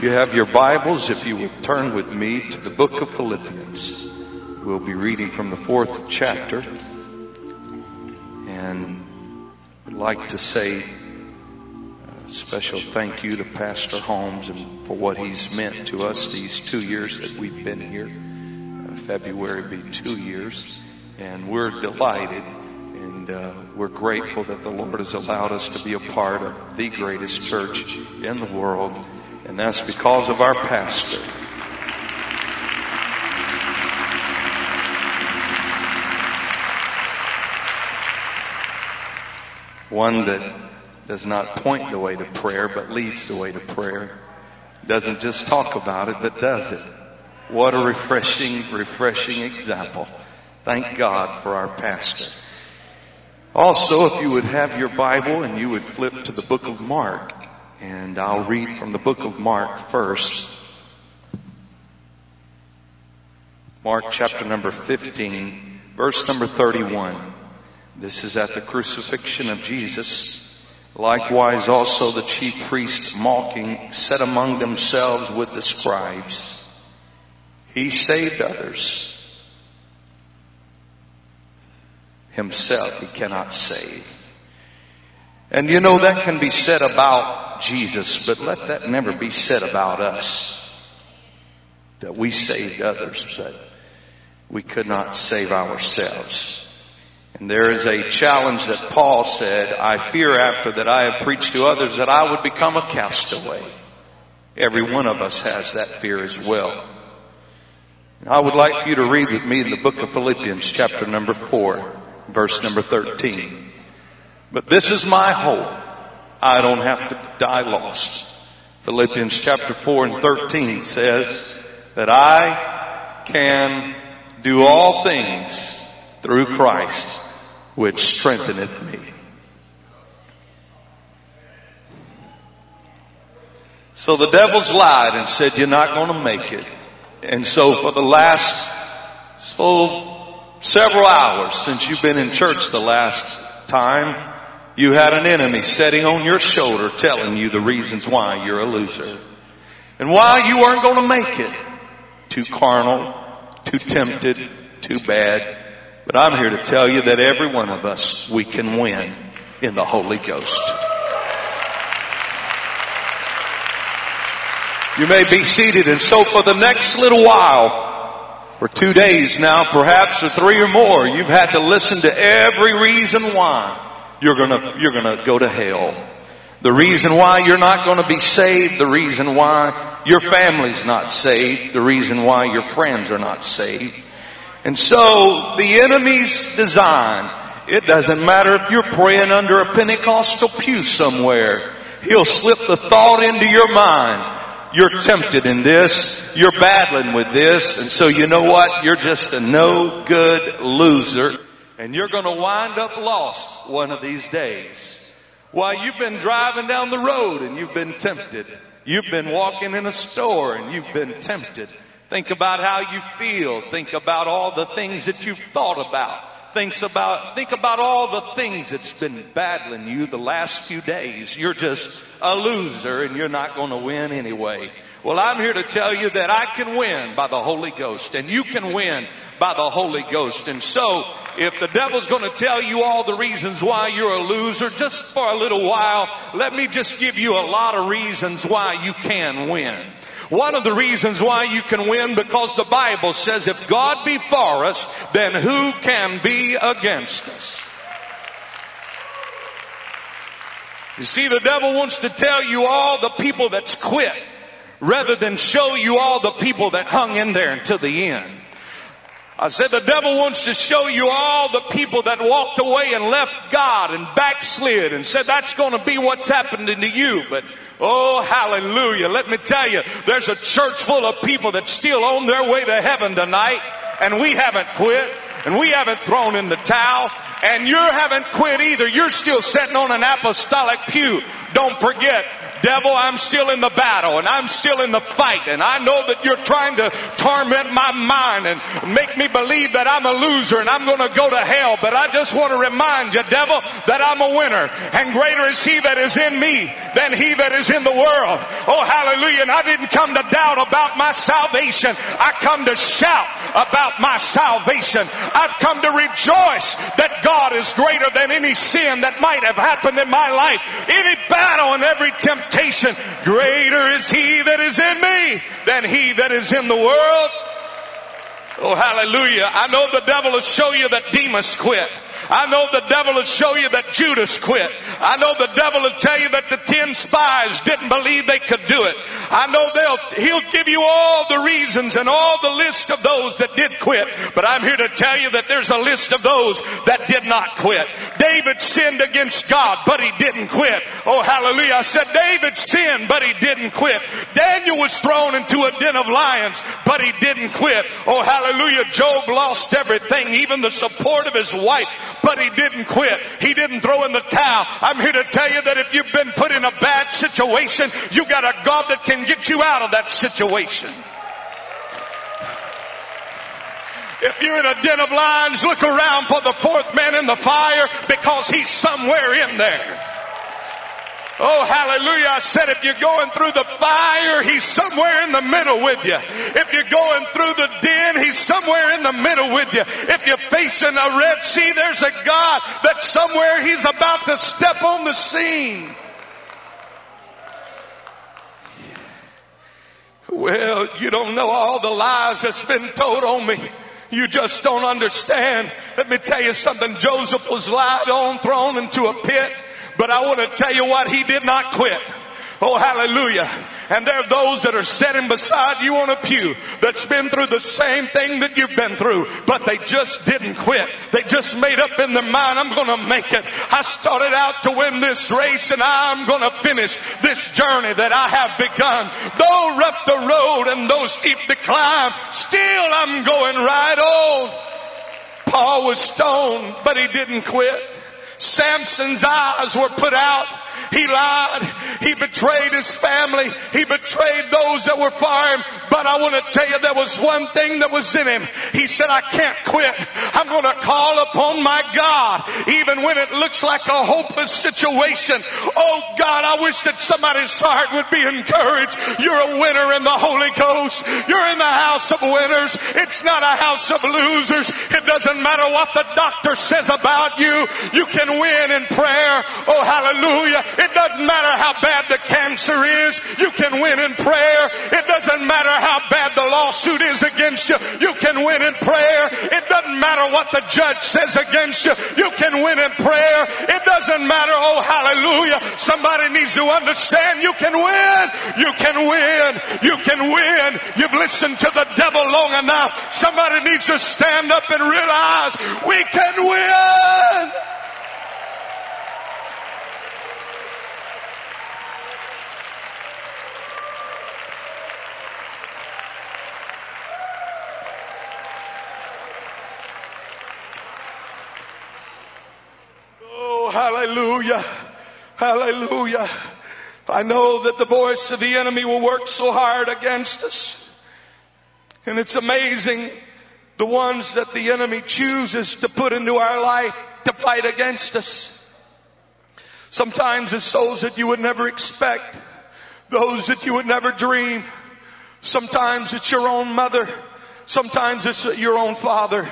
You have your Bibles. If you would turn with me to the book of Philippians, we'll be reading from the fourth chapter. And I'd like to say a special thank you to Pastor Holmes and for what he's meant to us these two years that we've been here. Uh, February be two years. And we're delighted and uh, we're grateful that the Lord has allowed us to be a part of the greatest church in the world and that's because of our pastor. One that does not point the way to prayer, but leads the way to prayer. Doesn't just talk about it, but does it. What a refreshing, refreshing example. Thank God for our pastor. Also, if you would have your Bible and you would flip to the book of Mark, and I'll read from the book of Mark first. Mark chapter number 15, verse number 31. This is at the crucifixion of Jesus. Likewise also the chief priests mocking said among themselves with the scribes, He saved others. Himself he cannot save. And you know that can be said about Jesus, but let that never be said about us. That we saved others, but we could not save ourselves. And there is a challenge that Paul said, I fear after that I have preached to others that I would become a castaway. Every one of us has that fear as well. I would like for you to read with me the book of Philippians chapter number four, verse number 13. But this is my hope I don't have to die lost. Philippians chapter 4 and 13 says that I can do all things through Christ, which strengtheneth me. So the devil's lied and said, you're not going to make it. And so for the last, so several hours since you've been in church the last time, you had an enemy sitting on your shoulder telling you the reasons why you're a loser. And why you weren't going to make it. Too carnal, too tempted, too bad. But I'm here to tell you that every one of us, we can win in the Holy Ghost. You may be seated and so for the next little while, for two days now, perhaps or three or more, you've had to listen to every reason why you're gonna, you're gonna go to hell. The reason why you're not gonna be saved, the reason why your family's not saved, the reason why your friends are not saved. And so the enemy's design, it doesn't matter if you're praying under a Pentecostal pew somewhere. He'll slip the thought into your mind. You're tempted in this. You're battling with this. And so you know what? You're just a no good loser. And you're going to wind up lost one of these days. While you've been driving down the road and you've been tempted. You've been walking in a store and you've been tempted. Think about how you feel. Think about all the things that you've thought about. Thinks about, think about all the things that's been battling you the last few days. You're just a loser and you're not going to win anyway. Well, I'm here to tell you that I can win by the Holy Ghost and you can win by the Holy Ghost. And so if the devil's going to tell you all the reasons why you're a loser, just for a little while, let me just give you a lot of reasons why you can win. One of the reasons why you can win because the Bible says if God be for us, then who can be against us? You see, the devil wants to tell you all the people that's quit rather than show you all the people that hung in there until the end. I said the devil wants to show you all the people that walked away and left God and backslid and said that's going to be what's happening to you. But oh, hallelujah. Let me tell you, there's a church full of people that's still on their way to heaven tonight and we haven't quit and we haven't thrown in the towel and you haven't quit either. You're still sitting on an apostolic pew. Don't forget, devil, I'm still in the battle and I'm still in the fight and I know that you're trying to torment my mind and make me believe that I'm a loser and I'm going to go to hell. But I just want to remind you, devil, that I'm a winner and greater is he that is in me than he that is in the world. Oh, hallelujah. And I didn't come to doubt about my salvation. I come to shout about my salvation. I've come to rejoice that God is greater than any sin that might have happened in my life. Any battle and every temptation. Greater is he that is in me than he that is in the world. Oh, hallelujah. I know the devil will show you that Demas quit. I know the devil will show you that Judas quit. I know the devil will tell you that the ten spies didn't believe they could do it. I know they'll, he'll give you all the reasons and all the list of those that did quit. But I'm here to tell you that there's a list of those that did not quit. David sinned against God, but he didn't quit. Oh, hallelujah. I said David sinned, but he didn't quit. Daniel was thrown into a den of lions, but he didn't quit. Oh, hallelujah. Job lost everything, even the support of his wife, but he didn't quit. He didn't throw in the towel. I'm here to tell you that if you've been put in a bad situation, you got a God that can get you out of that situation. If you're in a den of lions, look around for the fourth man in the fire because he's somewhere in there. Oh, hallelujah. I said if you're going through the fire, he's somewhere in the middle with you. If you're going through the den, he's somewhere in the middle with you. If you're facing a Red Sea, there's a God that somewhere he's about to step on the scene. Well, you don't know all the lies that's been told on me. You just don't understand. Let me tell you something. Joseph was lied on, thrown into a pit. But I want to tell you what, he did not quit. Oh, hallelujah. And there are those that are sitting beside you on a pew that's been through the same thing that you've been through, but they just didn't quit. They just made up in their mind, I'm going to make it. I started out to win this race and I'm going to finish this journey that I have begun. Though rough the road and though steep the climb, still I'm going right on. Paul was stoned, but he didn't quit. Samson's eyes were put out. He lied. He betrayed his family. He betrayed those that were for him. But I want to tell you there was one thing that was in him. He said, I can't quit. I'm going to call upon my God even when it looks like a hopeless situation. Oh God, I wish that somebody's heart would be encouraged. You're a winner in the Holy Ghost. You're in the house of winners. It's not a house of losers. It doesn't matter what the doctor says about you. You can win in prayer. Oh, hallelujah. It doesn't matter how bad the cancer is. You can win in prayer. It doesn't matter how bad the lawsuit is against you. You can win in prayer. It doesn't matter what the judge says against you. You can win in prayer. It doesn't matter. Oh, hallelujah. Somebody needs to understand you can win. You can win. You can win. You've listened to the devil long enough. Somebody needs to stand up and realize we can win. Hallelujah. Hallelujah. I know that the voice of the enemy will work so hard against us. And it's amazing the ones that the enemy chooses to put into our life to fight against us. Sometimes it's those that you would never expect, those that you would never dream. Sometimes it's your own mother. Sometimes it's your own father.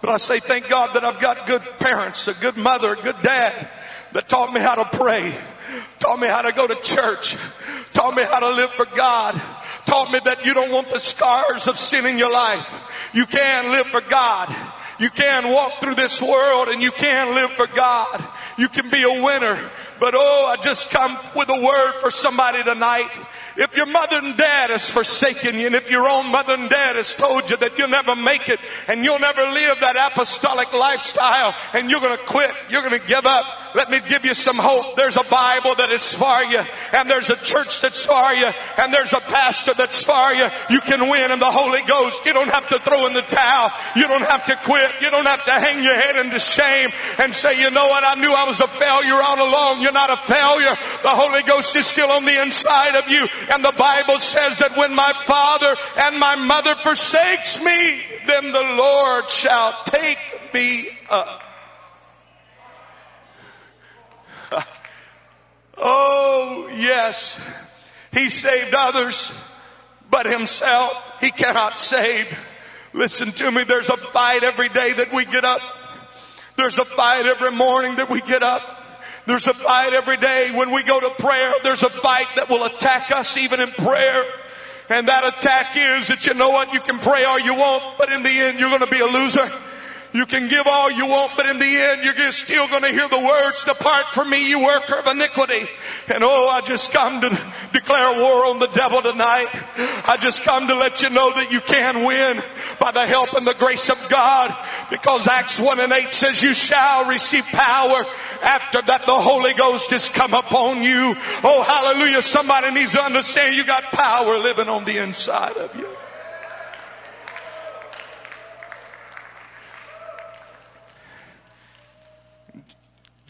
But I say, thank God that I've got good parents, a good mother, a good dad that taught me how to pray, taught me how to go to church, taught me how to live for God, taught me that you don't want the scars of sin in your life. You can live for God. You can walk through this world and you can live for God. You can be a winner. But oh, I just come with a word for somebody tonight. If your mother and dad has forsaken you and if your own mother and dad has told you that you'll never make it and you'll never live that apostolic lifestyle and you're going to quit, you're going to give up, let me give you some hope. There's a Bible that is for you and there's a church that's for you and there's a pastor that's for you. You can win in the Holy Ghost. You don't have to throw in the towel. You don't have to quit. You don't have to hang your head into shame and say, you know what? I knew I was a failure all along. You're not a failure. The Holy Ghost is still on the inside of you. And the Bible says that when my father and my mother forsakes me, then the Lord shall take me up. Oh, yes. He saved others, but himself he cannot save. Listen to me. There's a fight every day that we get up. There's a fight every morning that we get up. There's a fight every day when we go to prayer. There's a fight that will attack us even in prayer. And that attack is that you know what? You can pray all you want, but in the end you're going to be a loser. You can give all you want, but in the end, you're still going to hear the words, depart from me, you worker of iniquity. And oh, I just come to declare war on the devil tonight. I just come to let you know that you can win by the help and the grace of God because Acts 1 and 8 says you shall receive power after that the Holy Ghost has come upon you. Oh, hallelujah. Somebody needs to understand you got power living on the inside of you.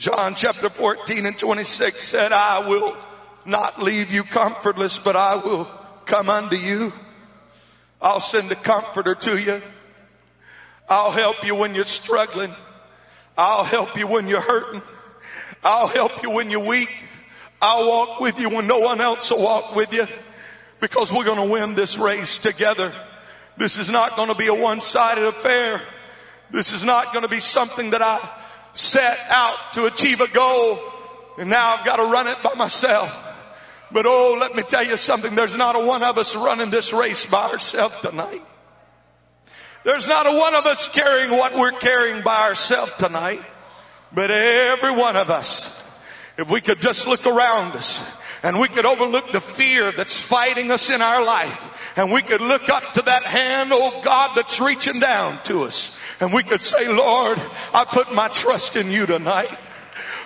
John chapter 14 and 26 said, I will not leave you comfortless, but I will come unto you. I'll send a comforter to you. I'll help you when you're struggling. I'll help you when you're hurting. I'll help you when you're weak. I'll walk with you when no one else will walk with you because we're going to win this race together. This is not going to be a one-sided affair. This is not going to be something that I set out to achieve a goal and now I've got to run it by myself. But oh, let me tell you something. There's not a one of us running this race by ourselves tonight. There's not a one of us carrying what we're carrying by ourselves tonight. But every one of us, if we could just look around us and we could overlook the fear that's fighting us in our life and we could look up to that hand, oh God, that's reaching down to us and we could say, Lord, I put my trust in you tonight.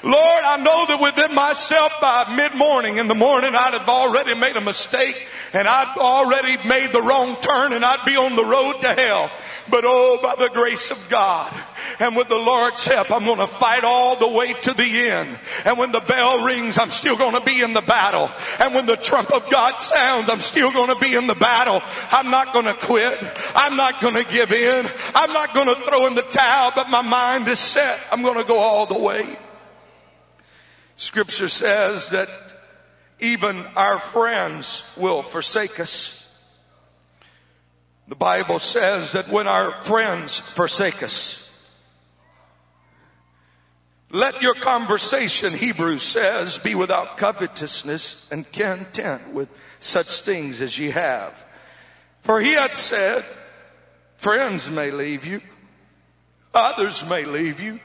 Lord, I know that within myself by mid morning in the morning, I'd have already made a mistake and I'd already made the wrong turn and I'd be on the road to hell. But oh, by the grace of God and with the Lord's help, I'm going to fight all the way to the end. And when the bell rings, I'm still going to be in the battle. And when the trump of God sounds, I'm still going to be in the battle. I'm not going to quit. I'm not going to give in. I'm not going to throw in the towel, but my mind is set. I'm going to go all the way. Scripture says that even our friends will forsake us. The Bible says that when our friends forsake us, let your conversation, Hebrews says, be without covetousness and content with such things as ye have. For he had said, friends may leave you, others may leave you,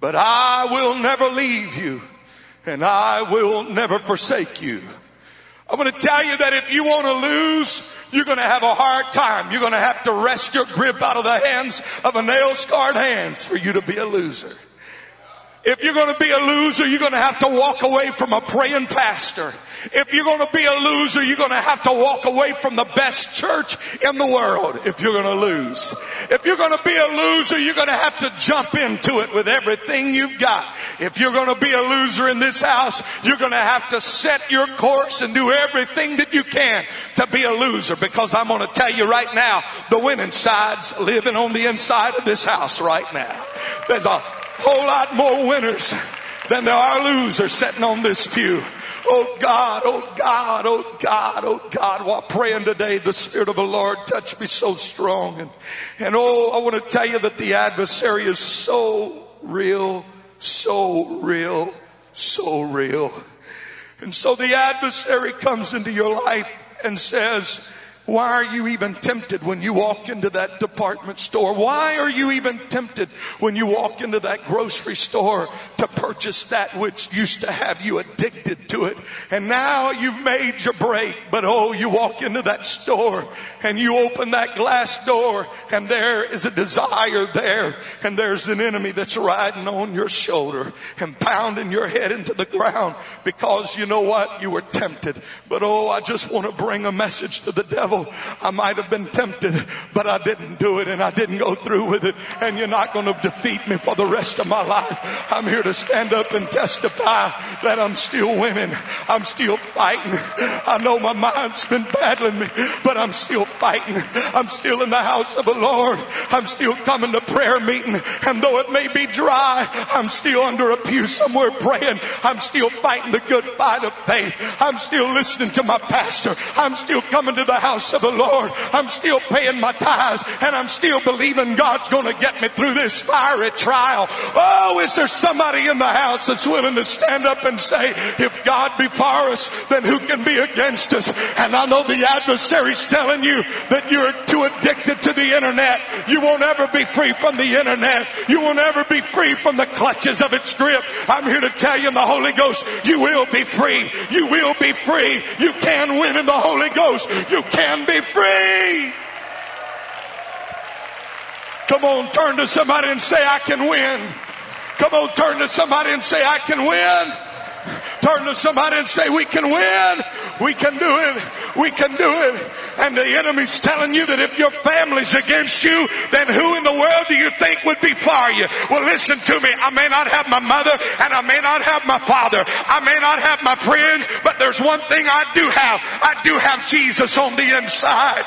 but I will never leave you and I will never forsake you. I'm going to tell you that if you want to lose, you're going to have a hard time. You're going to have to wrest your grip out of the hands of a nail scarred hands for you to be a loser. If you're going to be a loser, you're going to have to walk away from a praying pastor. If you're going to be a loser, you're going to have to walk away from the best church in the world if you're going to lose. If you're going to be a loser, you're going to have to jump into it with everything you've got. If you're going to be a loser in this house, you're going to have to set your course and do everything that you can to be a loser because I'm going to tell you right now, the winning side's living on the inside of this house right now. There's a whole lot more winners than there are losers sitting on this pew. Oh God, oh God, oh God, oh God. While praying today, the Spirit of the Lord touched me so strong. And, and oh, I want to tell you that the adversary is so real, so real, so real. And so the adversary comes into your life and says, Why are you even tempted when you walk into that department store? Why are you even tempted when you walk into that grocery store to purchase that which used to have you addicted to it? And now you've made your break, but oh, you walk into that store and you open that glass door and there is a desire there and there's an enemy that's riding on your shoulder and pounding your head into the ground because you know what? You were tempted. But oh, I just want to bring a message to the devil devil. I might have been tempted, but I didn't do it and I didn't go through with it. And you're not going to defeat me for the rest of my life. I'm here to stand up and testify that I'm still winning. I'm still fighting. I know my mind's been battling me, but I'm still fighting. I'm still in the house of the Lord. I'm still coming to prayer meeting. And though it may be dry, I'm still under a pew somewhere praying. I'm still fighting the good fight of faith. I'm still listening to my pastor. I'm still coming to the house house of the Lord. I'm still paying my tithes and I'm still believing God's going to get me through this fiery trial. Oh, is there somebody in the house that's willing to stand up and say, if God be for us, then who can be against us? And I know the adversary's telling you that you're too addicted to the internet. You won't ever be free from the internet. You won't ever be free from the clutches of its grip. I'm here to tell you in the Holy Ghost, you will be free. You will be free. You can win in the Holy Ghost. You can can be free. Come on, turn to somebody and say, I can win. Come on, turn to somebody and say, I can win. Turn to somebody and say, We can win. We can do it. We can do it. And the enemy's telling you that if your family's against you, then who in the world do you think would be for you? Well, listen to me. I may not have my mother and I may not have my father. I may not have my friends, but there's one thing I do have. I do have Jesus on the inside.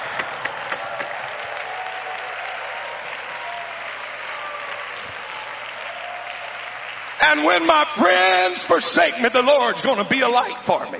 And when my friends forsake me, the Lord's going to be a light for me.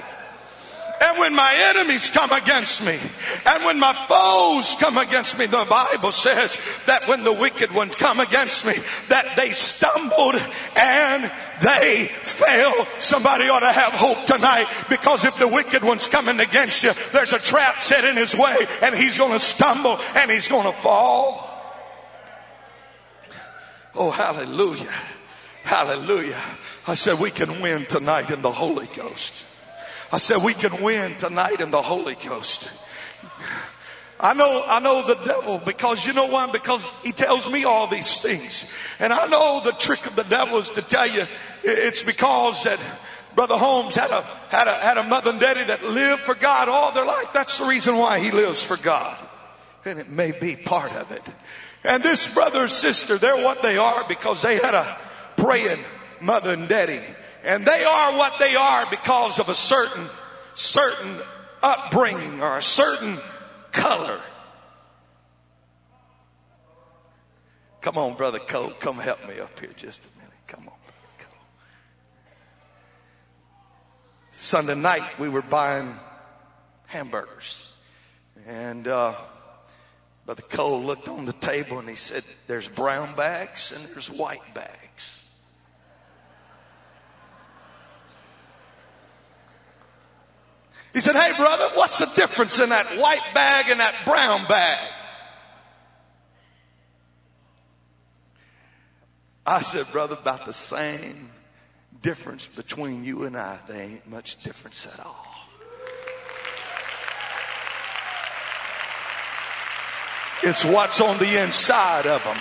And when my enemies come against me, and when my foes come against me, the Bible says that when the wicked ones come against me, that they stumbled and they fell. Somebody ought to have hope tonight because if the wicked one's coming against you, there's a trap set in his way and he's going to stumble and he's going to fall. Oh, hallelujah. Hallelujah. I said, we can win tonight in the Holy Ghost. I said, we can win tonight in the Holy Ghost. I know, I know the devil because you know why? Because he tells me all these things. And I know the trick of the devil is to tell you it's because that Brother Holmes had a, had a, had a mother and daddy that lived for God all their life. That's the reason why he lives for God. And it may be part of it. And this brother or sister, they're what they are because they had a, praying mother and daddy. And they are what they are because of a certain, certain upbringing or a certain color. Come on, Brother Cole. Come help me up here just a minute. Come on, Brother Cole. Sunday night, we were buying hamburgers. And uh, Brother Cole looked on the table and he said, There's brown bags and there's white bags. He said, Hey, brother, what's the difference in that white bag and that brown bag? I said, Brother, about the same difference between you and I. There ain't much difference at all. It's what's on the inside of them.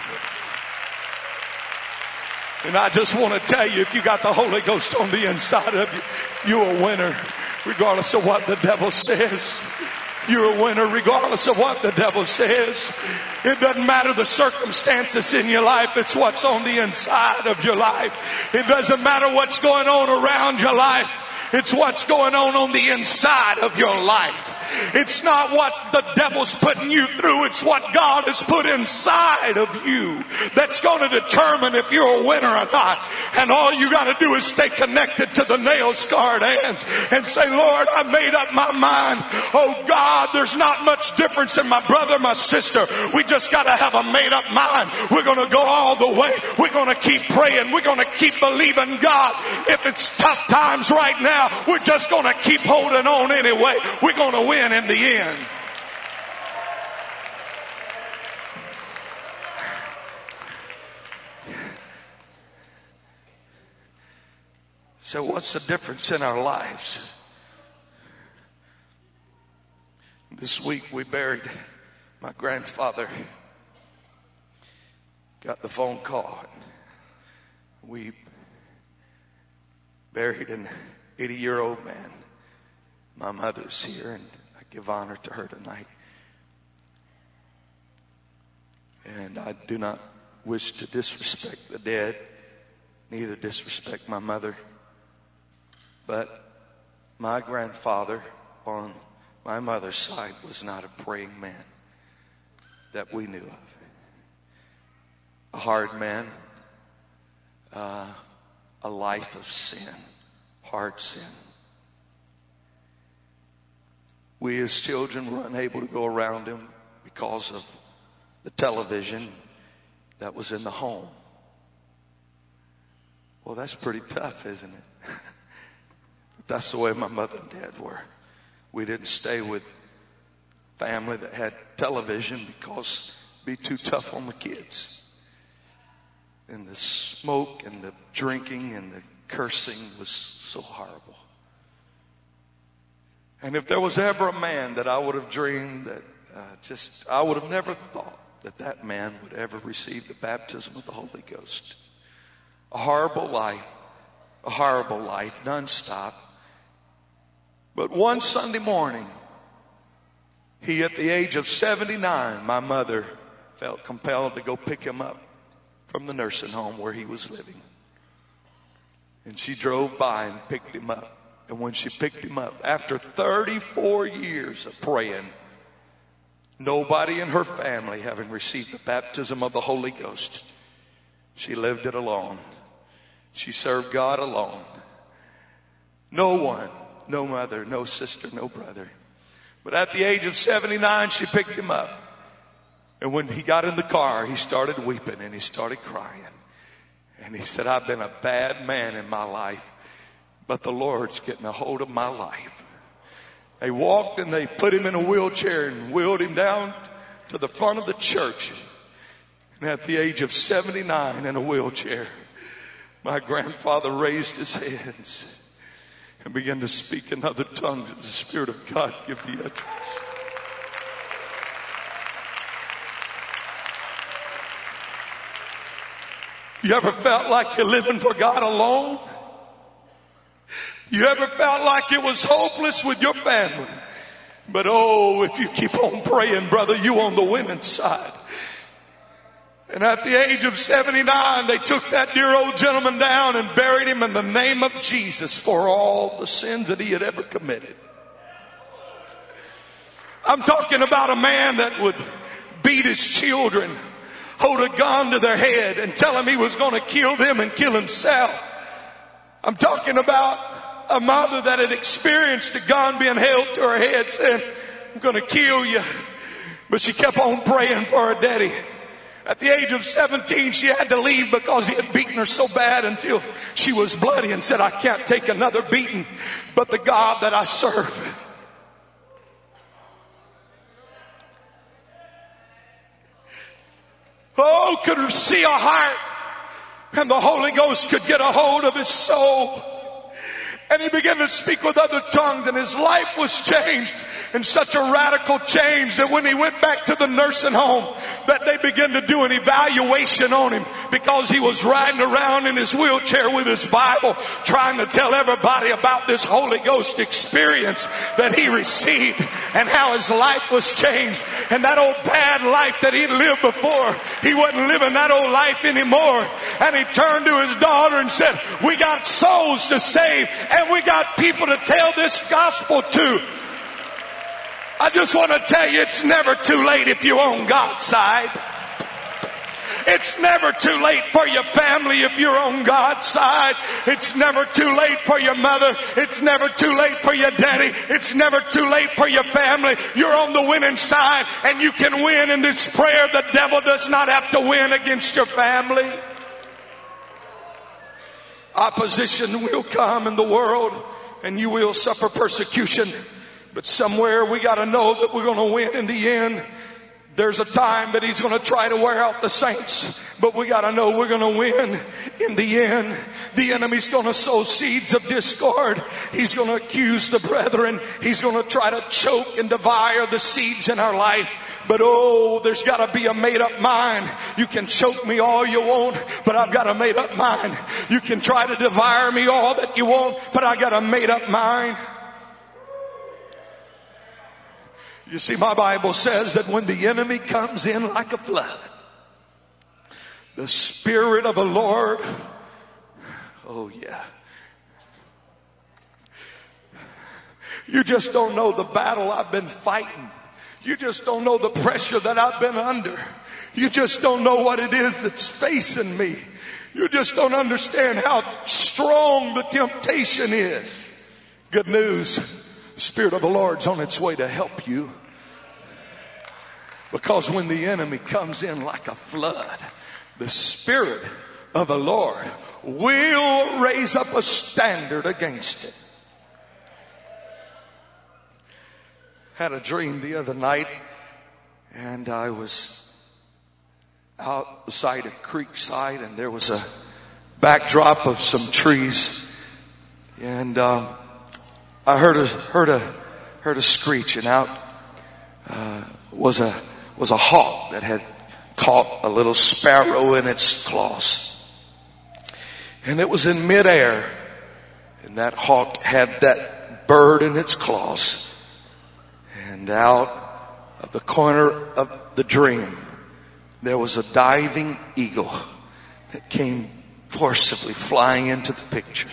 And I just want to tell you, if you got the Holy Ghost on the inside of you, you're a winner regardless of what the devil says. You're a winner regardless of what the devil says. It doesn't matter the circumstances in your life. It's what's on the inside of your life. It doesn't matter what's going on around your life. It's what's going on on the inside of your life. It's not what the devil's putting you through. It's what God has put inside of you that's going to determine if you're a winner or not. And all you got to do is stay connected to the nail scarred hands and say, Lord, I made up my mind. Oh God, there's not much difference in my brother, my sister. We just got to have a made up mind. We're going to go all the way. We're going to keep praying. We're going to keep believing God. If it's tough times right now, we're just going to keep holding on anyway. We're going to win win in the end. So, what's the difference in our lives? This week we buried my grandfather. Got the phone call. We buried an 80 year old man. My mother's here, and give honor to her tonight. And I do not wish to disrespect the dead, neither disrespect my mother. But my grandfather on my mother's side was not a praying man that we knew of. A hard man, uh, a life of sin, hard sin. We as children were unable to go around him because of the television that was in the home. Well, that's pretty tough, isn't it? that's the way my mother and dad were. We didn't stay with family that had television because it'd be too tough on the kids. And the smoke and the drinking and the cursing was so horrible. And if there was ever a man that I would have dreamed that uh, just, I would have never thought that that man would ever receive the baptism of the Holy Ghost. A horrible life, a horrible life, nonstop. But one Sunday morning, he, at the age of 79, my mother felt compelled to go pick him up from the nursing home where he was living. And she drove by and picked him up. And when she picked him up, after 34 years of praying, Nobody in her family having received the baptism of the Holy Ghost. She lived it alone. She served God alone. No one, no mother, no sister, no brother. But at the age of 79, she picked him up. And when he got in the car, he started weeping and he started crying. And he said, I've been a bad man in my life, but the Lord's getting a hold of my life. They walked and they put him in a wheelchair and wheeled him down to the front of the church. And at the age of 79 in a wheelchair, my grandfather raised his hands and began to speak in other tongues the Spirit of God give the utterance. You ever felt like you're living for God alone? You ever felt like it was hopeless with your family? But oh, if you keep on praying, brother, you on the women's side. And at the age of 79, they took that dear old gentleman down and buried him in the name of Jesus for all the sins that he had ever committed. I'm talking about a man that would beat his children, hold a gun to their head and tell them he was going to kill them and kill himself. I'm talking about a mother that had experienced a gun being held to her head saying, I'm going to kill you. But she kept on praying for her daddy. At the age of 17, she had to leave because he had beaten her so bad until she was bloody and said, I can't take another beating, but the God that I serve. Oh, could see a heart and the Holy Ghost could get a hold of his soul. And he began to speak with other tongues and his life was changed in such a radical change that when he went back to the nursing home that they began to do an evaluation on him because he was riding around in his wheelchair with his Bible trying to tell everybody about this Holy Ghost experience that he received and how his life was changed. And that old bad life that he'd lived before he wasn't living that old life anymore. And he turned to his daughter and said we got souls to save and we got people to tell this gospel to. I just want to tell you it's never too late if you're on God's side. It's never too late for your family if you're on God's side. It's never too late for your mother. It's never too late for your daddy. It's never too late for your family. You're on the winning side and you can win in this prayer. The devil does not have to win against your family. Opposition will come in the world and you will suffer persecution. But somewhere we got to know that we're going to win in the end. There's a time that he's going to try to wear out the saints, but we got to know we're going to win in the end. The enemy's going to sow seeds of discord. He's going to accuse the brethren. He's going to try to choke and devour the seeds in our life. But oh, there's got to be a made up mind. You can choke me all you want, but I've got a made up mind. You can try to devour me all that you want, but I got a made up mind. You see, my Bible says that when the enemy comes in like a flood, the Spirit of the Lord, oh yeah. You just don't know the battle I've been fighting. You just don't know the pressure that I've been under. You just don't know what it is that's facing me. You just don't understand how strong the temptation is. Good news. The Spirit of the Lord's on its way to help you. Because when the enemy comes in like a flood, the Spirit of the Lord will raise up a standard against it. Had a dream the other night, and I was outside a creekside, and there was a backdrop of some trees, and um, I heard a heard a heard a screech, and out uh, was a was a hawk that had caught a little sparrow in its claws. And it was in midair. And that hawk had that bird in its claws. And out of the corner of the dream, there was a diving eagle that came forcibly flying into the picture.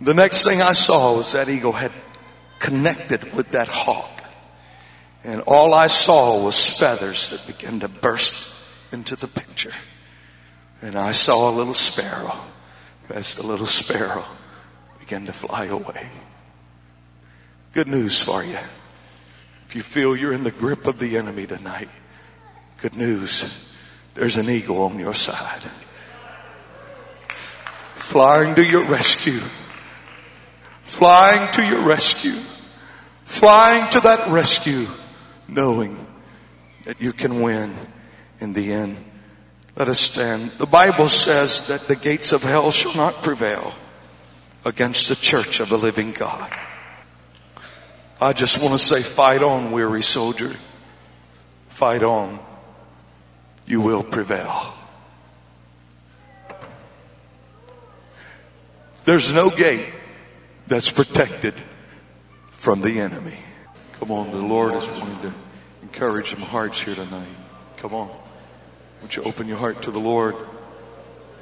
The next thing I saw was that eagle had connected with that hawk. And all I saw was feathers that began to burst into the picture. And I saw a little sparrow as the little sparrow began to fly away. Good news for you. If you feel you're in the grip of the enemy tonight, good news. There's an eagle on your side. Flying to your rescue. Flying to your rescue. Flying to that rescue knowing that you can win in the end. Let us stand. The Bible says that the gates of hell shall not prevail against the church of the living God. I just want to say, fight on, weary soldier. Fight on. You will prevail. There's no gate that's protected from the enemy. Come on, the Lord is wanting to encourage some hearts here tonight. Come on. Won't you open your heart to the Lord?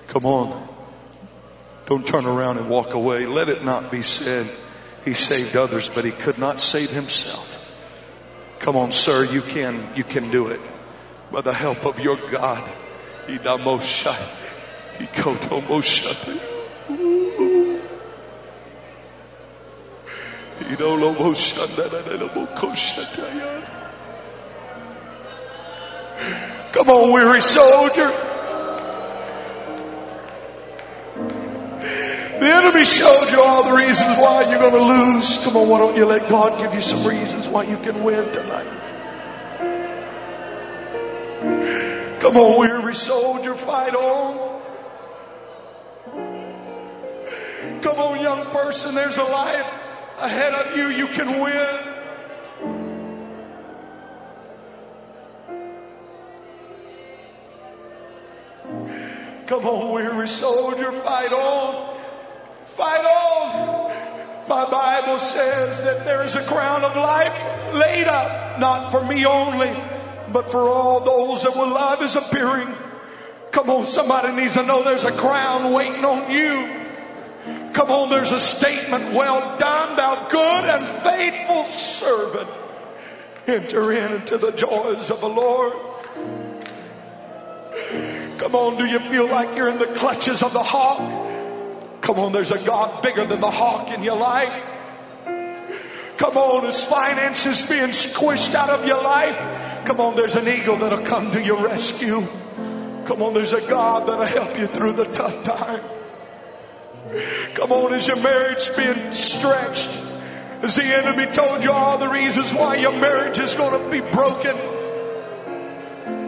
Come on. Don't turn around and walk away. Let it not be said he saved others, but he could not save himself. Come on, sir, you can, you can do it. By the help of your God. Come on, weary soldier. Enemy showed you all the reasons why you're going to lose. Come on, why don't you let God give you some reasons why you can win tonight? Come on, weary soldier, fight on. Come on, young person, there's a life ahead of you, you can win. Come on, weary soldier, fight on. My Bible says that there is a crown of life laid up, not for me only, but for all those that will love is appearing. Come on, somebody needs to know there's a crown waiting on you. Come on, there's a statement. Well done, thou good and faithful servant. Enter in into the joys of the Lord. Come on, do you feel like you're in the clutches of the hawk? Come on, there's a God bigger than the hawk in your life. Come on, is finances being squished out of your life? Come on, there's an eagle that'll come to your rescue. Come on, there's a God that'll help you through the tough time. Come on, is your marriage being stretched? Has the enemy told you all the reasons why your marriage is going to be broken?